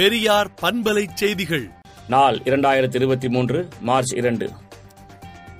பெரியார் பண்பலை செய்திகள். நாள் இரண்டாயிரத்தி இருபத்தி மூன்று மார்ச் இரண்டு.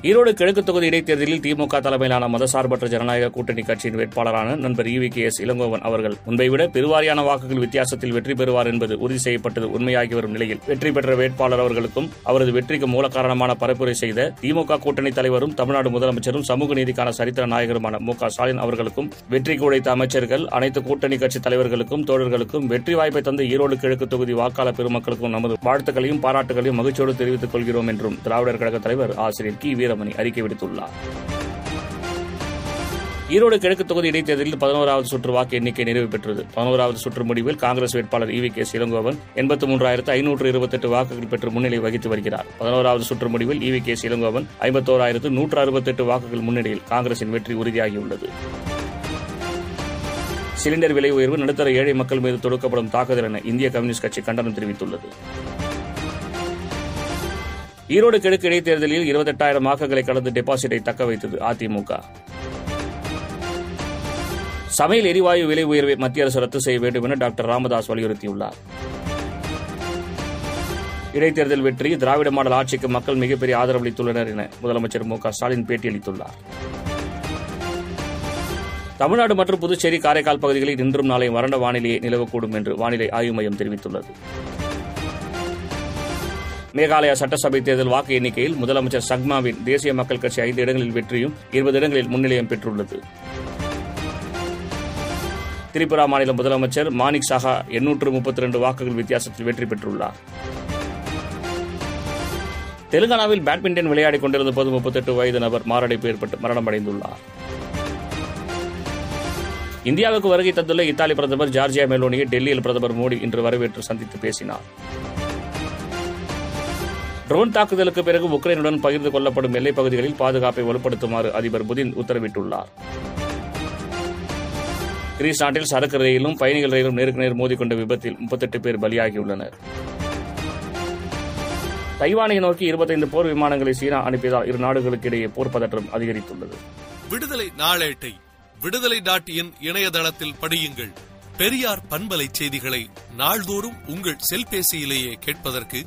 ஈரோடு கிழக்கு தொகுதி இடைத்தேர்தலில் திமுக தலைமையிலான மதசார்பற்ற ஜனநாயக கூட்டணி கட்சியின் வேட்பாளரான நண்பர் இவி கே எஸ் இளங்கோவன் அவர்கள் முன்பை விட பெருவாரியான வாக்குகள் வித்தியாசத்தில் வெற்றி பெறுவார் என்பது உறுதி செய்யப்பட்டது உண்மையாகி வரும் நிலையில். வெற்றி பெற்ற வேட்பாளர் அவர்களுக்கும் அவரது வெற்றிக்கு மூல காரணமான பரப்புரை செய்த திமுக கூட்டணி தலைவரும் தமிழ்நாடு முதலமைச்சரும் சமூக நீதிக்கான சரித்திர நாயகருமான மு க ஸ்டாலின் அவர்களுக்கும் வெற்றிக்கு உழைத்த அமைச்சர்கள் அனைத்து கூட்டணி கட்சி தலைவர்களுக்கும் தோழர்களுக்கும் வெற்றி வாய்ப்பை தந்த ஈரோடு கிழக்கு தொகுதி வாக்காளர் பெருமக்களுக்கும் நமது வாழ்த்துக்களையும் பாராட்டுகளையும் மகிழ்ச்சியோடு தெரிவித்துக் கொள்கிறோம் என்றும் திராவிடர் கழக தலைவர் ஆசிரியர் கி. வீரமணி அறிக்கை விடுத்துள்ளார். ஈரோடு கிழக்கு தொகுதி இடைத்தேர்தலில் பதினோராவது சுற்று வாக்கு எண்ணிக்கை நிறைவு பெற்றது. பதினோராவது சுற்று முடிவில் காங்கிரஸ் வேட்பாளர் இவி கே சிலங்கோவன் எண்பத்தி மூன்றாயிரத்து ஐநூற்று இருபத்தெட்டு வாக்குகள் பெற்று முன்னிலை வகித்து வருகிறார். பதினோராவது சுற்று முடிவில் இவி கே இளங்கோவன் ஐம்பத்தோராயிரத்து நூற்று அறுபத்தெட்டு வாக்குகள் முன்னிலையில் காங்கிரசின் வெற்றி உறுதியாகியுள்ளது. சிலிண்டர் விலை உயர்வு நடுத்தர ஏழை மக்கள் மீது தொடுக்கப்படும் தாக்குதல் என இந்திய கம்யூனிஸ்ட் கட்சி கண்டனம் தெரிவித்துள்ளது. ஈரோடு கிழக்கு இடைத்தேர்தலில் இருபத்தெட்டாயிரம் வாக்குகளை கடந்து டெபாசிட்டை தக்க வைத்தது அதிமுக. சமையல் எரிவாயு விலை உயர்வை மத்திய அரசு ரத்து செய்ய வேண்டும் என டாக்டர் ராமதாஸ் வலியுறுத்தியுள்ளார். இடைத்தேர்தல் வெற்றி திராவிட மாடல் ஆட்சிக்கு மக்கள் மிகப்பெரிய ஆதரவு அளித்துள்ளனர் என முதலமைச்சர் மு க ஸ்டாலின் பேட்டியளித்துள்ளார். தமிழ்நாடு மற்றும் புதுச்சேரி காரைக்கால் பகுதிகளில் இன்றும் நாளை வறண்ட வானிலையே நிலவக்கூடும் என்று வானிலை ஆய்வு மையம் தெரிவித்துள்ளது. மேகாலயா சட்டசபை தேர்தல் வாக்கு எண்ணிக்கையில் முதலமைச்சர் சக்மாவின் தேசிய மக்கள் கட்சி ஐந்து இடங்களில் வெற்றியும் இருபது இடங்களில் முன்னிலையம் பெற்றுள்ளது. திரிபுரா மாநில முதலமைச்சர் மாணிக் சாஹா எண்ணூற்று முப்பத்தி ரெண்டு வாக்குகள் வித்தியாசத்தில் வெற்றி பெற்றுள்ளார். தெலுங்கானாவில் பேட்மிண்டன் விளையாடிக் கொண்டிருந்த போது முப்பத்தெட்டு வயது நபர் மாரடைப்பு ஏற்பட்டு மரணமடைந்துள்ளார். இந்தியாவுக்கு வருகை தந்துள்ள இத்தாலி பிரதமர் ஜார்ஜியா மெலோனியை டெல்லியில் பிரதமர் மோடி இன்று வரவேற்று சந்தித்து பேசினார். ட்ரோன் தாக்குதலுக்கு பிறகு உக்ரைனுடன் பகிர்ந்து கொள்ளப்படும் எல்லைப் பகுதிகளில் பாதுகாப்பை வலுப்படுத்துமாறு அதிபர் புதின் உத்தரவிட்டுள்ளார். கிரீஸ் நாட்டில் சரக்கு ரயிலும் பயணிகள் ரயிலும் நேருக்கு நேர் மோதிக்கொண்ட விபத்தில் முப்பத்தெட்டு பேர் பலியாகியுள்ளனர். தைவானை நோக்கி இருபத்தைந்து போர் விமானங்களை சீனா அனுப்பியதால் இரு நாடுகளுக்கு இடையே போர் பதற்றம் அதிகரித்துள்ளது. விடுதலை நாளேட்டை விடுதலை டாட் இன் இணையதளத்தில் படியுங்கள். பெரியார் பண்பலை செய்திகளை நாள்தோறும் உங்கள் செல்பேசியிலேயே கேட்பதற்கு